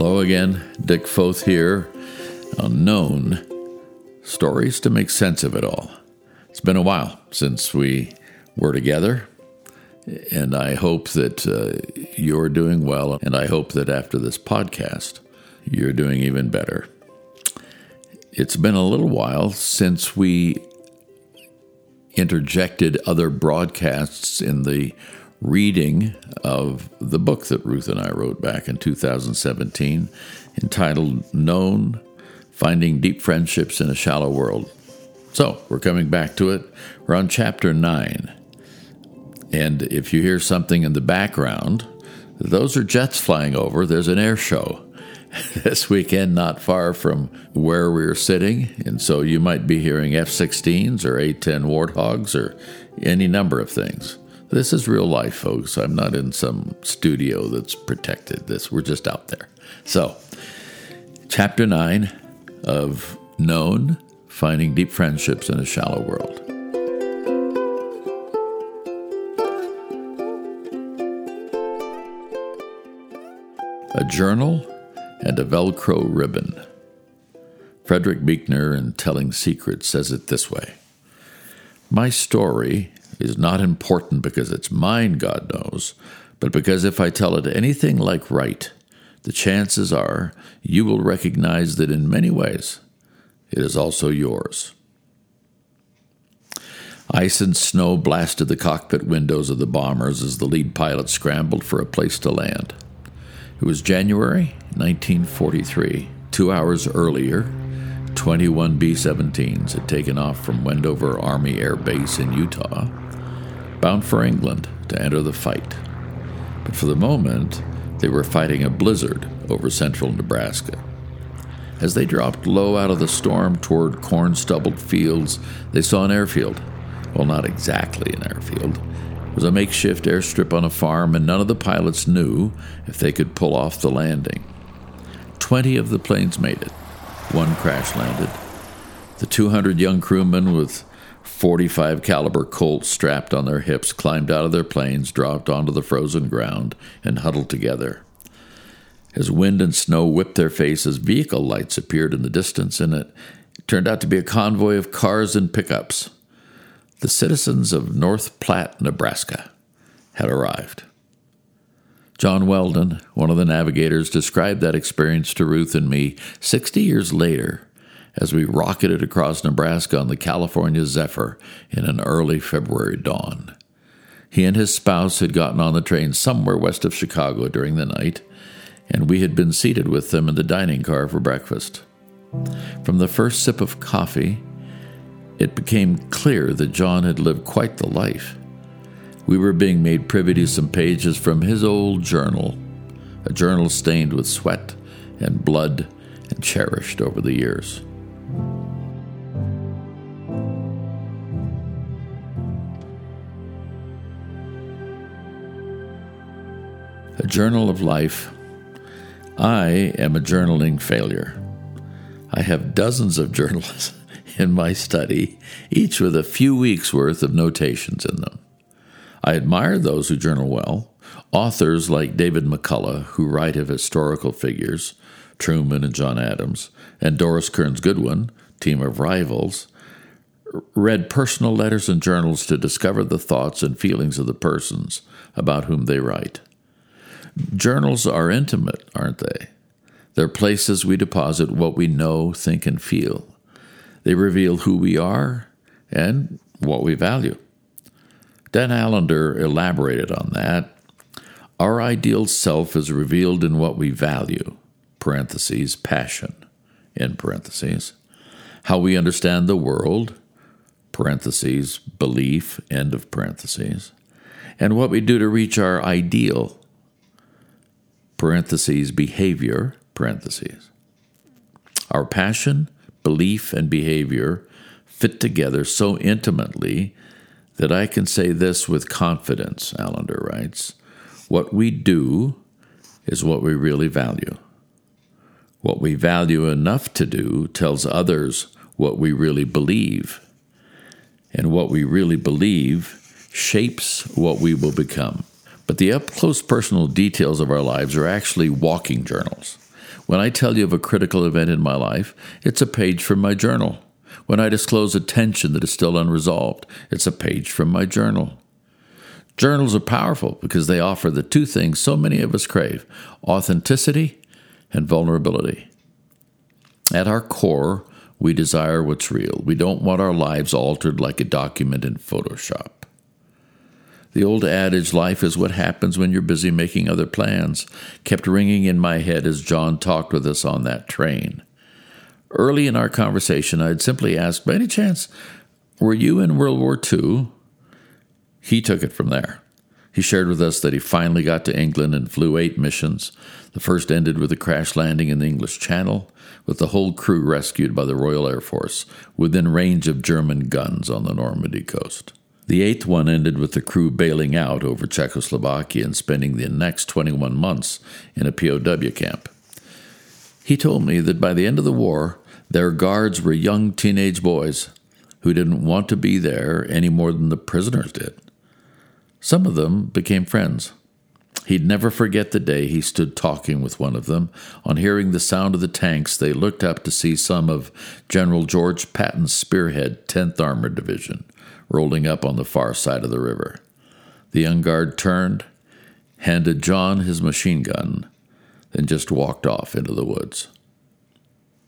Hello again, Dick Foth here. Unknown stories to make sense of it all. It's been a while since we were together, and I hope that uh, you're doing well, and I hope that after this podcast, you're doing even better. It's been a little while since we interjected other broadcasts in the reading of the book that Ruth and I wrote back in 2017 entitled Known Finding Deep Friendships in a Shallow World. So, we're coming back to it. We're on chapter 9. And if you hear something in the background, those are jets flying over. There's an air show this weekend not far from where we're sitting. And so you might be hearing F 16s or A 10 Warthogs or any number of things. This is real life, folks. I'm not in some studio that's protected. This we're just out there. So, chapter 9 of Known Finding Deep Friendships in a Shallow World. A journal and a Velcro ribbon. Frederick Buechner, in Telling Secrets, says it this way My story is not important because it's mine, God knows, but because if I tell it anything like right, the chances are you will recognize that in many ways it is also yours. Ice and snow blasted the cockpit windows of the bombers as the lead pilot scrambled for a place to land. It was January 1943. Two hours earlier, 21 B 17s had taken off from Wendover Army Air Base in Utah bound for England to enter the fight. But for the moment, they were fighting a blizzard over central Nebraska. As they dropped low out of the storm toward corn stubbled fields, they saw an airfield. Well, not exactly an airfield. It was a makeshift airstrip on a farm, and none of the pilots knew if they could pull off the landing. Twenty of the planes made it. One crash landed. The 200 young crewmen with 45 caliber Colts strapped on their hips climbed out of their planes, dropped onto the frozen ground, and huddled together. As wind and snow whipped their faces, vehicle lights appeared in the distance, and it turned out to be a convoy of cars and pickups. The citizens of North Platte, Nebraska, had arrived. John Weldon, one of the navigators, described that experience to Ruth and me 60 years later as we rocketed across Nebraska on the California Zephyr in an early February dawn. He and his spouse had gotten on the train somewhere west of Chicago during the night, and we had been seated with them in the dining car for breakfast. From the first sip of coffee, it became clear that John had lived quite the life. We were being made privy to some pages from his old journal, a journal stained with sweat and blood and cherished over the years. A Journal of Life. I am a journaling failure. I have dozens of journals in my study, each with a few weeks' worth of notations in them. I admire those who journal well, authors like David McCullough, who write of historical figures, Truman and John Adams, and Doris Kearns Goodwin, team of rivals, read personal letters and journals to discover the thoughts and feelings of the persons about whom they write. Journals are intimate, aren't they? They're places we deposit what we know, think, and feel. They reveal who we are and what we value. Dan Allender elaborated on that. Our ideal self is revealed in what we value, parentheses, passion, in parentheses, how we understand the world, parentheses, belief, end of parentheses, and what we do to reach our ideal, parentheses, behavior, parentheses. Our passion, belief, and behavior fit together so intimately that I can say this with confidence, Allender writes. What we do is what we really value. What we value enough to do tells others what we really believe. And what we really believe shapes what we will become. But the up close personal details of our lives are actually walking journals. When I tell you of a critical event in my life, it's a page from my journal. When I disclose a tension that is still unresolved, it's a page from my journal. Journals are powerful because they offer the two things so many of us crave authenticity and vulnerability. At our core, we desire what's real. We don't want our lives altered like a document in Photoshop. The old adage, life is what happens when you're busy making other plans, kept ringing in my head as John talked with us on that train. Early in our conversation, I'd simply asked, by any chance, were you in World War II? He took it from there. He shared with us that he finally got to England and flew eight missions. The first ended with a crash landing in the English Channel, with the whole crew rescued by the Royal Air Force within range of German guns on the Normandy coast. The eighth one ended with the crew bailing out over Czechoslovakia and spending the next 21 months in a POW camp. He told me that by the end of the war, their guards were young teenage boys who didn't want to be there any more than the prisoners did. Some of them became friends. He'd never forget the day he stood talking with one of them. On hearing the sound of the tanks, they looked up to see some of General George Patton's spearhead 10th Armored Division rolling up on the far side of the river. The young guard turned, handed John his machine gun, then just walked off into the woods.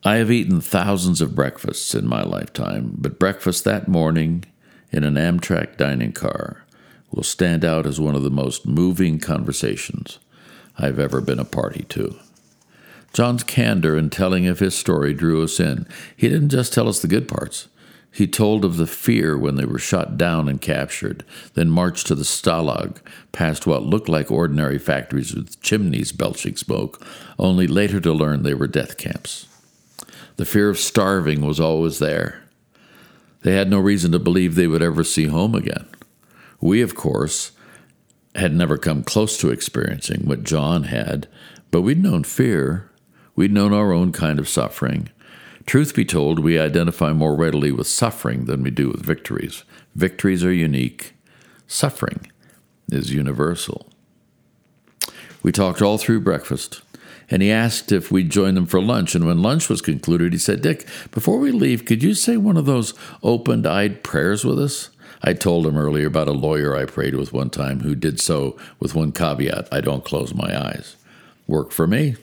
I have eaten thousands of breakfasts in my lifetime, but breakfast that morning in an Amtrak dining car will stand out as one of the most moving conversations I've ever been a party to. John's candor in telling of his story drew us in. He didn't just tell us the good parts. He told of the fear when they were shot down and captured, then marched to the Stalag, past what looked like ordinary factories with chimneys belching smoke, only later to learn they were death camps. The fear of starving was always there. They had no reason to believe they would ever see home again. We, of course, had never come close to experiencing what John had, but we'd known fear. We'd known our own kind of suffering. Truth be told, we identify more readily with suffering than we do with victories. Victories are unique, suffering is universal. We talked all through breakfast, and he asked if we'd join them for lunch. And when lunch was concluded, he said, Dick, before we leave, could you say one of those open eyed prayers with us? I told him earlier about a lawyer I prayed with one time who did so with one caveat I don't close my eyes. Work for me.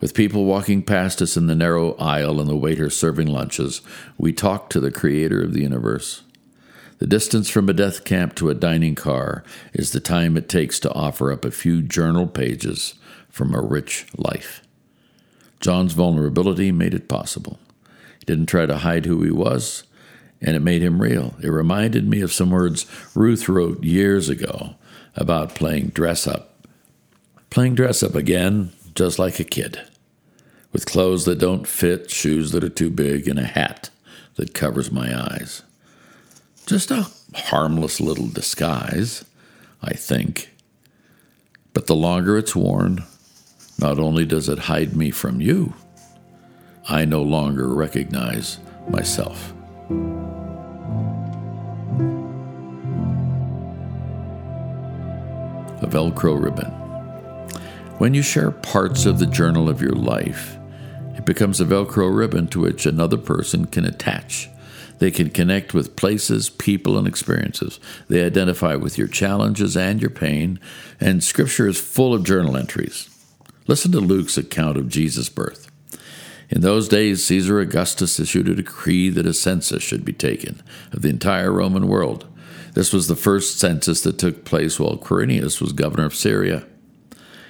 With people walking past us in the narrow aisle and the waiter serving lunches, we talk to the creator of the universe. The distance from a death camp to a dining car is the time it takes to offer up a few journal pages from a rich life. John's vulnerability made it possible. He didn't try to hide who he was, and it made him real. It reminded me of some words Ruth wrote years ago about playing dress up. Playing dress up again, just like a kid with clothes that don't fit, shoes that are too big, and a hat that covers my eyes. Just a harmless little disguise, I think. But the longer it's worn, not only does it hide me from you, I no longer recognize myself. A Velcro ribbon. When you share parts of the journal of your life, it becomes a Velcro ribbon to which another person can attach. They can connect with places, people, and experiences. They identify with your challenges and your pain, and Scripture is full of journal entries. Listen to Luke's account of Jesus' birth. In those days, Caesar Augustus issued a decree that a census should be taken of the entire Roman world. This was the first census that took place while Quirinius was governor of Syria.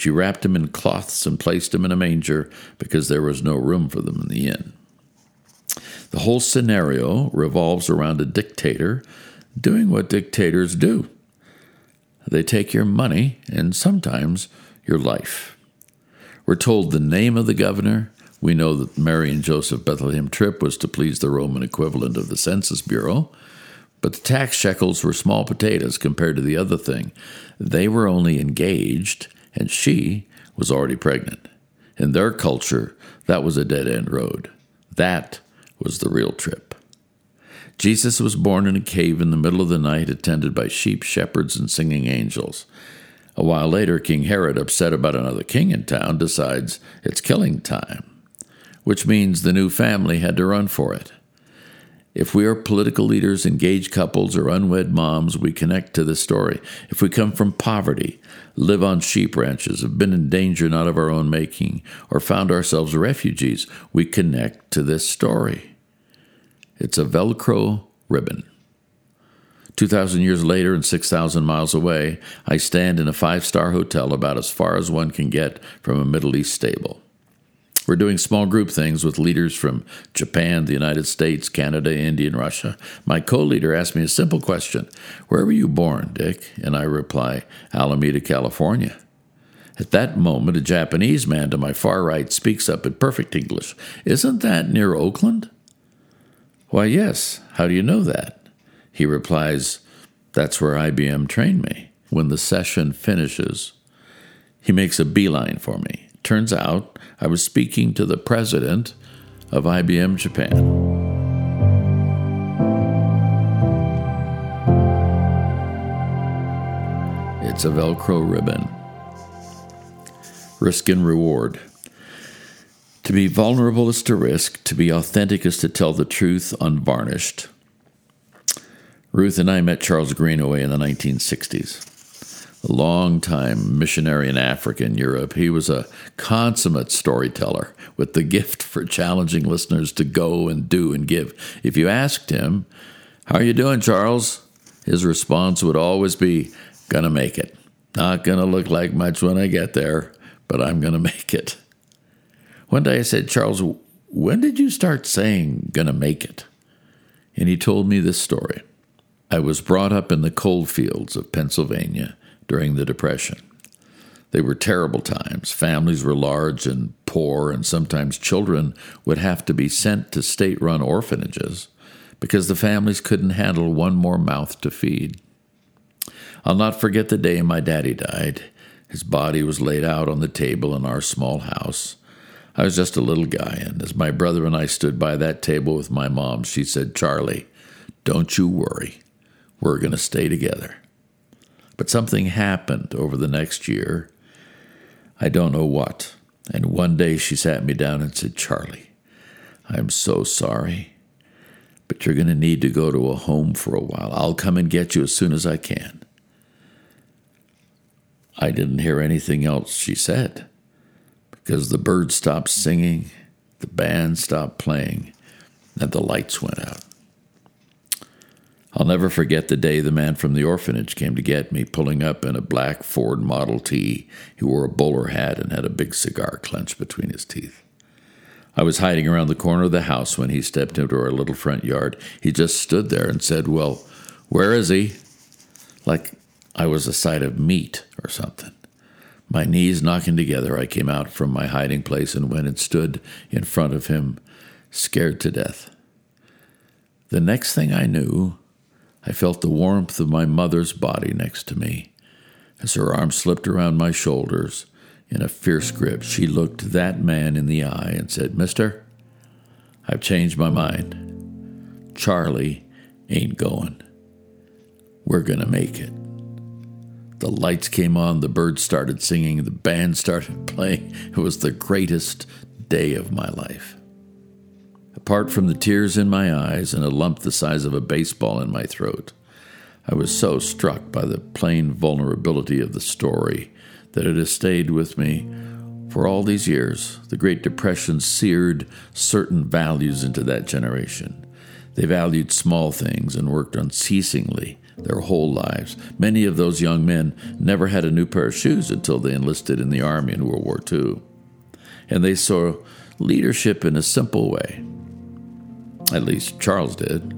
She wrapped him in cloths and placed him in a manger because there was no room for them in the inn. The whole scenario revolves around a dictator doing what dictators do they take your money and sometimes your life. We're told the name of the governor, We know that Mary and Joseph Bethlehem trip was to please the Roman equivalent of the Census Bureau, but the tax shekels were small potatoes compared to the other thing. They were only engaged, and she was already pregnant. In their culture, that was a dead end road. That was the real trip. Jesus was born in a cave in the middle of the night, attended by sheep, shepherds, and singing angels. A while later, King Herod, upset about another king in town, decides it's killing time, which means the new family had to run for it. If we are political leaders, engaged couples, or unwed moms, we connect to this story. If we come from poverty, live on sheep ranches, have been in danger not of our own making, or found ourselves refugees, we connect to this story. It's a Velcro ribbon. 2,000 years later and 6,000 miles away, I stand in a five star hotel about as far as one can get from a Middle East stable. We're doing small group things with leaders from Japan, the United States, Canada, India, and Russia. My co leader asked me a simple question Where were you born, Dick? And I reply, Alameda, California. At that moment, a Japanese man to my far right speaks up in perfect English. Isn't that near Oakland? Why, yes. How do you know that? He replies, That's where IBM trained me. When the session finishes, he makes a beeline for me. Turns out I was speaking to the president of IBM Japan. It's a Velcro ribbon. Risk and reward. To be vulnerable is to risk, to be authentic is to tell the truth unvarnished. Ruth and I met Charles Greenaway in the 1960s a long time missionary in Africa and Europe. He was a consummate storyteller with the gift for challenging listeners to go and do and give. If you asked him, How are you doing, Charles? his response would always be, Gonna make it. Not gonna look like much when I get there, but I'm gonna make it. One day I said, Charles, when did you start saying gonna make it? And he told me this story. I was brought up in the coal fields of Pennsylvania during the Depression. They were terrible times. Families were large and poor, and sometimes children would have to be sent to state run orphanages because the families couldn't handle one more mouth to feed. I'll not forget the day my daddy died. His body was laid out on the table in our small house. I was just a little guy, and as my brother and I stood by that table with my mom, she said, Charlie, don't you worry. We're going to stay together. But something happened over the next year. I don't know what. And one day she sat me down and said, Charlie, I'm so sorry, but you're going to need to go to a home for a while. I'll come and get you as soon as I can. I didn't hear anything else she said because the birds stopped singing, the band stopped playing, and the lights went out. I'll never forget the day the man from the orphanage came to get me, pulling up in a black Ford Model T. He wore a bowler hat and had a big cigar clenched between his teeth. I was hiding around the corner of the house when he stepped into our little front yard. He just stood there and said, Well, where is he? Like I was a side of meat or something. My knees knocking together, I came out from my hiding place and went and stood in front of him, scared to death. The next thing I knew, I felt the warmth of my mother's body next to me. As her arm slipped around my shoulders in a fierce grip, she looked that man in the eye and said, Mister, I've changed my mind. Charlie ain't going. We're going to make it. The lights came on, the birds started singing, the band started playing. It was the greatest day of my life. Apart from the tears in my eyes and a lump the size of a baseball in my throat, I was so struck by the plain vulnerability of the story that it has stayed with me for all these years. The Great Depression seared certain values into that generation. They valued small things and worked unceasingly their whole lives. Many of those young men never had a new pair of shoes until they enlisted in the Army in World War II. And they saw leadership in a simple way at least Charles did.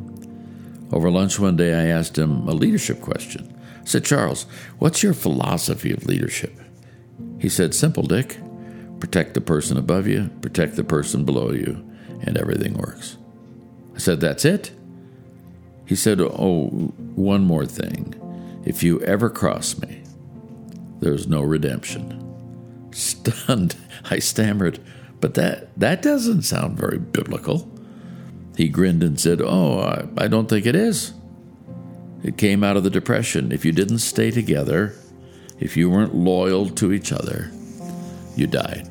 Over lunch one day, I asked him a leadership question. I said, Charles, what's your philosophy of leadership? He said, Simple, Dick. Protect the person above you, protect the person below you, and everything works. I said, That's it? He said, Oh, one more thing. If you ever cross me, there's no redemption. Stunned, I stammered, But that, that doesn't sound very biblical. He grinned and said, Oh, I, I don't think it is. It came out of the Depression. If you didn't stay together, if you weren't loyal to each other, you died.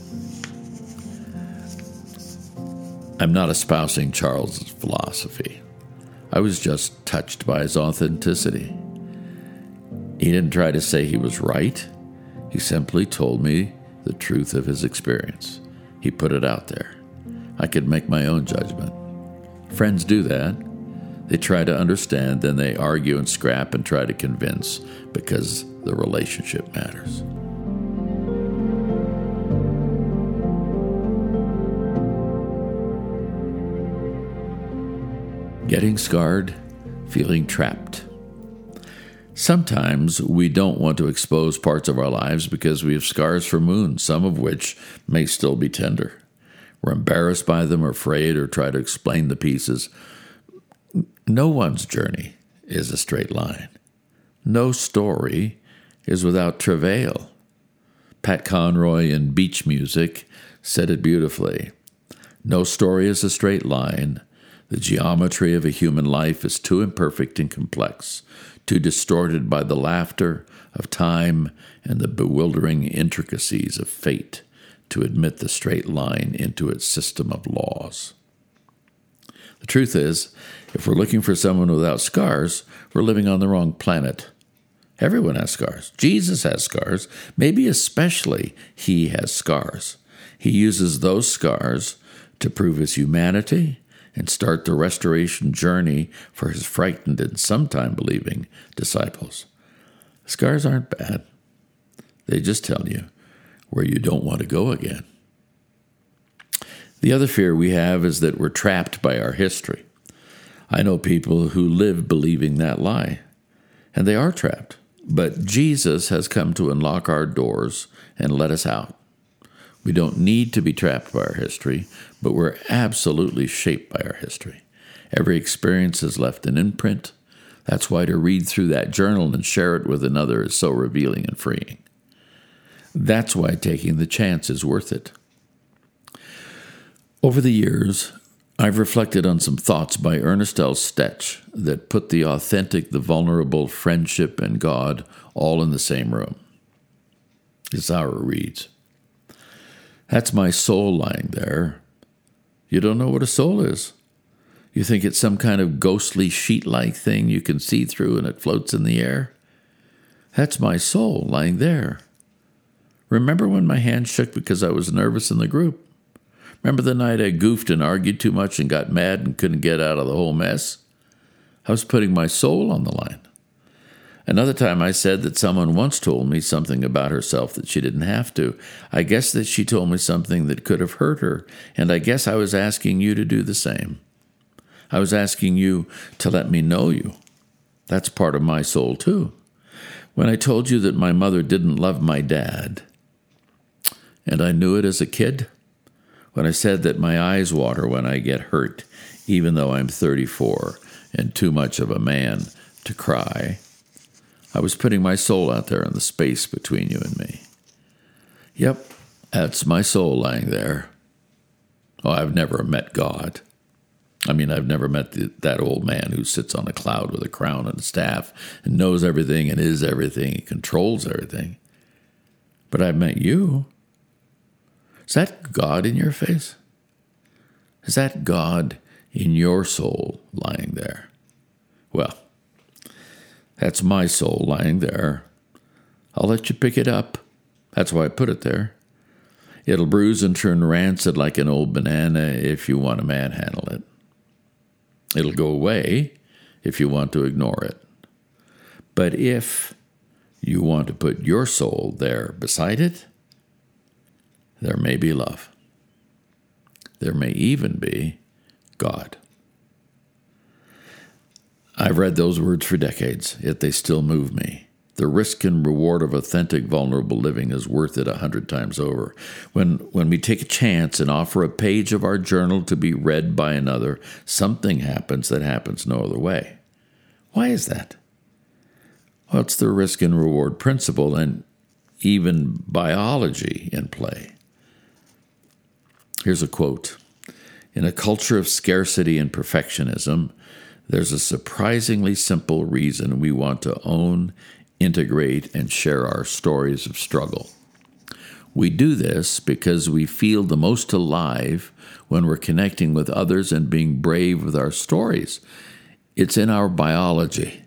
I'm not espousing Charles's philosophy. I was just touched by his authenticity. He didn't try to say he was right. He simply told me the truth of his experience. He put it out there. I could make my own judgment. Friends do that. They try to understand, then they argue and scrap and try to convince because the relationship matters. Getting scarred, feeling trapped. Sometimes we don't want to expose parts of our lives because we have scars from wounds, some of which may still be tender. We're embarrassed by them, or afraid, or try to explain the pieces. No one's journey is a straight line. No story is without travail. Pat Conroy in Beach Music said it beautifully. No story is a straight line. The geometry of a human life is too imperfect and complex, too distorted by the laughter of time and the bewildering intricacies of fate to admit the straight line into its system of laws. The truth is, if we're looking for someone without scars, we're living on the wrong planet. Everyone has scars. Jesus has scars. Maybe especially he has scars. He uses those scars to prove his humanity and start the restoration journey for his frightened and sometime believing disciples. Scars aren't bad, they just tell you where you don't want to go again. The other fear we have is that we're trapped by our history. I know people who live believing that lie, and they are trapped. But Jesus has come to unlock our doors and let us out. We don't need to be trapped by our history, but we're absolutely shaped by our history. Every experience has left an imprint. That's why to read through that journal and share it with another is so revealing and freeing. That's why taking the chance is worth it. Over the years, I've reflected on some thoughts by Ernest L. Stech that put the authentic, the vulnerable, friendship, and God all in the same room. This it reads. That's my soul lying there. You don't know what a soul is. You think it's some kind of ghostly sheet like thing you can see through and it floats in the air? That's my soul lying there. Remember when my hand shook because I was nervous in the group? Remember the night I goofed and argued too much and got mad and couldn't get out of the whole mess? I was putting my soul on the line. Another time I said that someone once told me something about herself that she didn't have to. I guess that she told me something that could have hurt her, and I guess I was asking you to do the same. I was asking you to let me know you. That's part of my soul, too. When I told you that my mother didn't love my dad, and I knew it as a kid. When I said that my eyes water when I get hurt, even though I'm 34 and too much of a man to cry, I was putting my soul out there in the space between you and me. Yep, that's my soul lying there. Oh, I've never met God. I mean, I've never met the, that old man who sits on a cloud with a crown and a staff and knows everything and is everything and controls everything. But I've met you. Is that God in your face? Is that God in your soul lying there? Well, that's my soul lying there. I'll let you pick it up. That's why I put it there. It'll bruise and turn rancid like an old banana if you want to manhandle it. It'll go away if you want to ignore it. But if you want to put your soul there beside it, there may be love. There may even be God. I've read those words for decades, yet they still move me. The risk and reward of authentic, vulnerable living is worth it a hundred times over. When, when we take a chance and offer a page of our journal to be read by another, something happens that happens no other way. Why is that? Well, it's the risk and reward principle and even biology in play. Here's a quote In a culture of scarcity and perfectionism, there's a surprisingly simple reason we want to own, integrate, and share our stories of struggle. We do this because we feel the most alive when we're connecting with others and being brave with our stories. It's in our biology.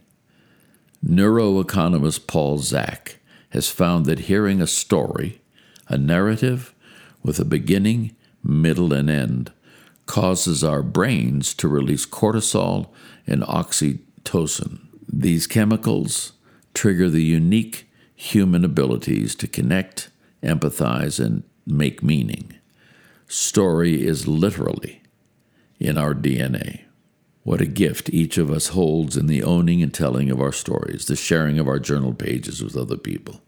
Neuroeconomist Paul Zak has found that hearing a story, a narrative with a beginning, middle, and end, causes our brains to release cortisol and oxytocin. These chemicals trigger the unique human abilities to connect, empathize, and make meaning. Story is literally in our DNA. What a gift each of us holds in the owning and telling of our stories, the sharing of our journal pages with other people.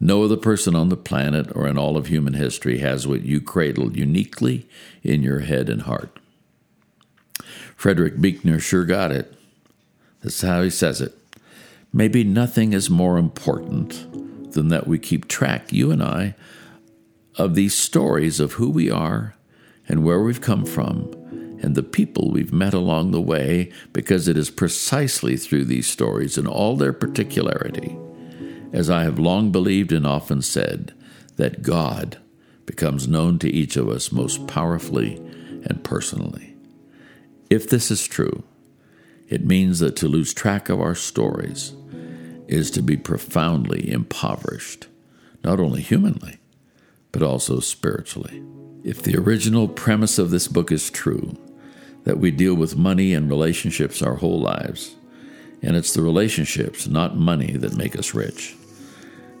No other person on the planet or in all of human history has what you cradle uniquely in your head and heart. Frederick Buechner sure got it. That's how he says it. Maybe nothing is more important than that we keep track, you and I, of these stories of who we are and where we've come from and the people we've met along the way, because it is precisely through these stories in all their particularity as I have long believed and often said, that God becomes known to each of us most powerfully and personally. If this is true, it means that to lose track of our stories is to be profoundly impoverished, not only humanly, but also spiritually. If the original premise of this book is true, that we deal with money and relationships our whole lives, and it's the relationships, not money, that make us rich.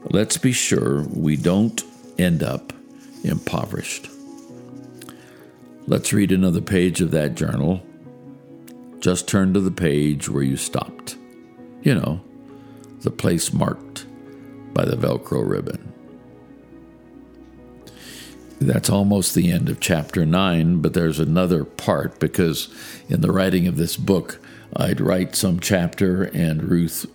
Let's be sure we don't end up impoverished. Let's read another page of that journal. Just turn to the page where you stopped. You know, the place marked by the Velcro ribbon. That's almost the end of chapter 9, but there's another part because in the writing of this book, I'd write some chapter and Ruth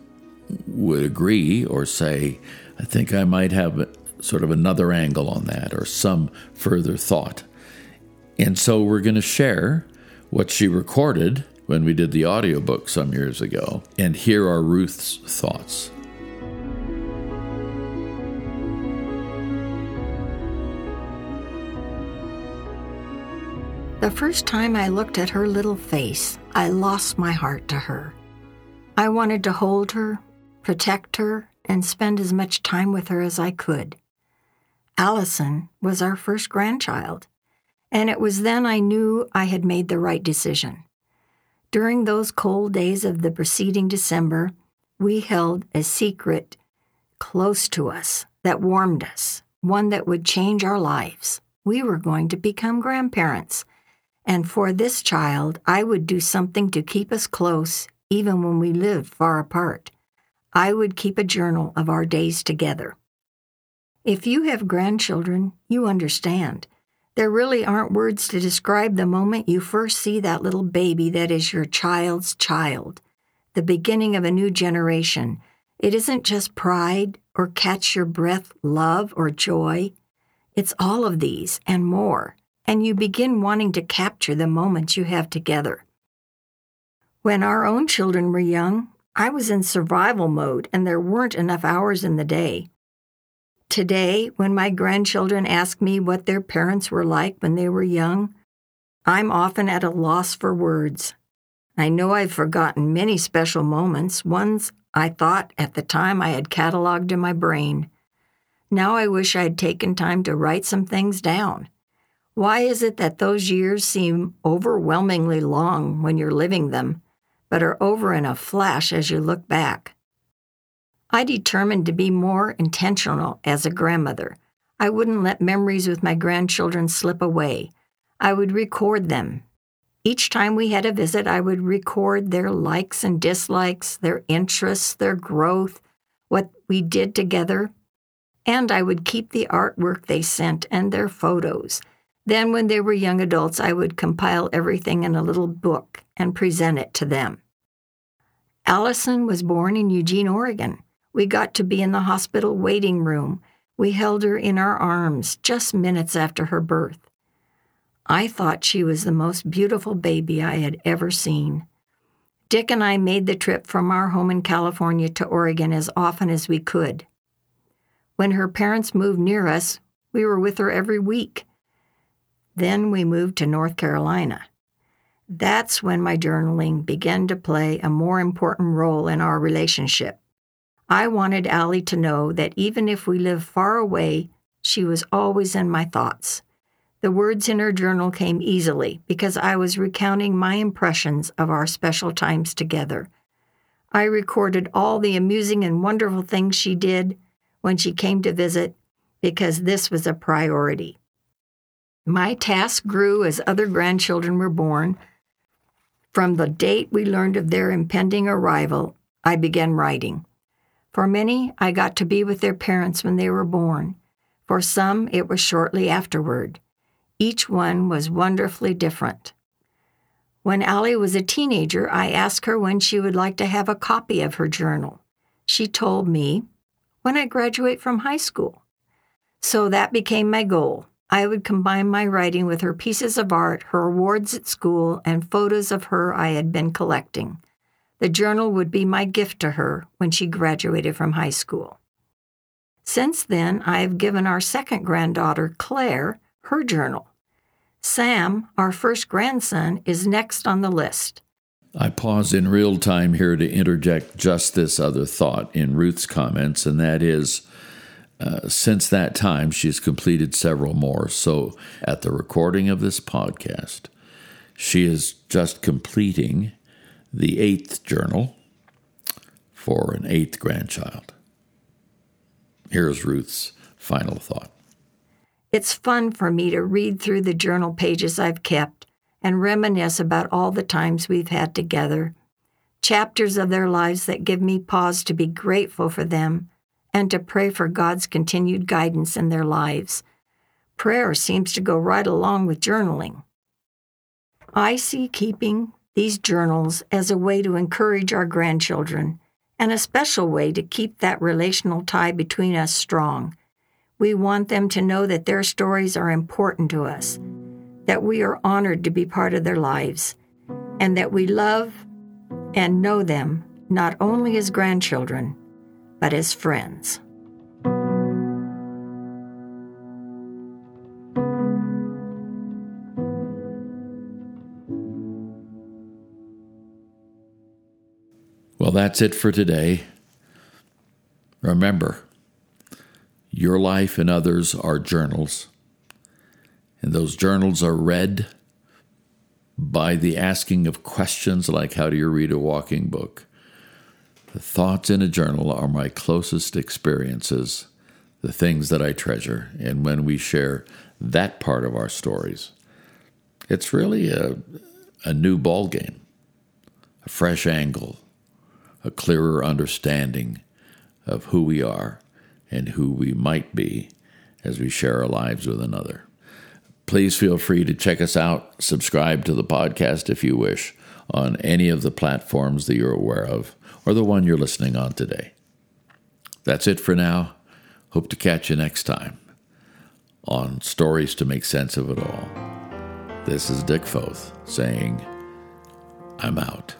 would agree or say, I think I might have sort of another angle on that or some further thought. And so we're going to share what she recorded when we did the audiobook some years ago. And here are Ruth's thoughts. The first time I looked at her little face, I lost my heart to her. I wanted to hold her, protect her, and spend as much time with her as I could. Allison was our first grandchild, and it was then I knew I had made the right decision. During those cold days of the preceding December, we held a secret close to us that warmed us, one that would change our lives. We were going to become grandparents, and for this child, I would do something to keep us close even when we lived far apart. I would keep a journal of our days together. If you have grandchildren, you understand. There really aren't words to describe the moment you first see that little baby that is your child's child, the beginning of a new generation. It isn't just pride or catch your breath love or joy. It's all of these and more, and you begin wanting to capture the moments you have together. When our own children were young, I was in survival mode and there weren't enough hours in the day. Today, when my grandchildren ask me what their parents were like when they were young, I'm often at a loss for words. I know I've forgotten many special moments, ones I thought at the time I had cataloged in my brain. Now I wish I'd taken time to write some things down. Why is it that those years seem overwhelmingly long when you're living them? But are over in a flash as you look back. I determined to be more intentional as a grandmother. I wouldn't let memories with my grandchildren slip away. I would record them. Each time we had a visit, I would record their likes and dislikes, their interests, their growth, what we did together, and I would keep the artwork they sent and their photos. Then, when they were young adults, I would compile everything in a little book and present it to them. Allison was born in Eugene, Oregon. We got to be in the hospital waiting room. We held her in our arms just minutes after her birth. I thought she was the most beautiful baby I had ever seen. Dick and I made the trip from our home in California to Oregon as often as we could. When her parents moved near us, we were with her every week. Then we moved to North Carolina. That's when my journaling began to play a more important role in our relationship. I wanted Allie to know that even if we lived far away, she was always in my thoughts. The words in her journal came easily because I was recounting my impressions of our special times together. I recorded all the amusing and wonderful things she did when she came to visit because this was a priority. My task grew as other grandchildren were born. From the date we learned of their impending arrival, I began writing. For many, I got to be with their parents when they were born. For some, it was shortly afterward. Each one was wonderfully different. When Allie was a teenager, I asked her when she would like to have a copy of her journal. She told me, when I graduate from high school. So that became my goal I would combine my writing with her pieces of art, her awards at school, and photos of her I had been collecting. The journal would be my gift to her when she graduated from high school. Since then, I have given our second granddaughter, Claire, her journal. Sam, our first grandson, is next on the list. I pause in real time here to interject just this other thought in Ruth's comments, and that is uh, since that time, she's completed several more. So, at the recording of this podcast, she is just completing the eighth journal for an eighth grandchild. Here's Ruth's final thought. It's fun for me to read through the journal pages I've kept and reminisce about all the times we've had together, chapters of their lives that give me pause to be grateful for them and to pray for God's continued guidance in their lives. Prayer seems to go right along with journaling. I see keeping these journals as a way to encourage our grandchildren and a special way to keep that relational tie between us strong. We want them to know that their stories are important to us, that we are honored to be part of their lives, and that we love and know them not only as grandchildren, but as friends. Well, that's it for today. Remember, your life and others are journals, and those journals are read by the asking of questions like how do you read a walking book? The thoughts in a journal are my closest experiences, the things that I treasure. And when we share that part of our stories, it's really a, a new ballgame, a fresh angle, a clearer understanding of who we are and who we might be as we share our lives with another. Please feel free to check us out, subscribe to the podcast if you wish on any of the platforms that you're aware of or the one you're listening on today. That's it for now. Hope to catch you next time on Stories to Make Sense of It All. This is Dick Foth saying, I'm out.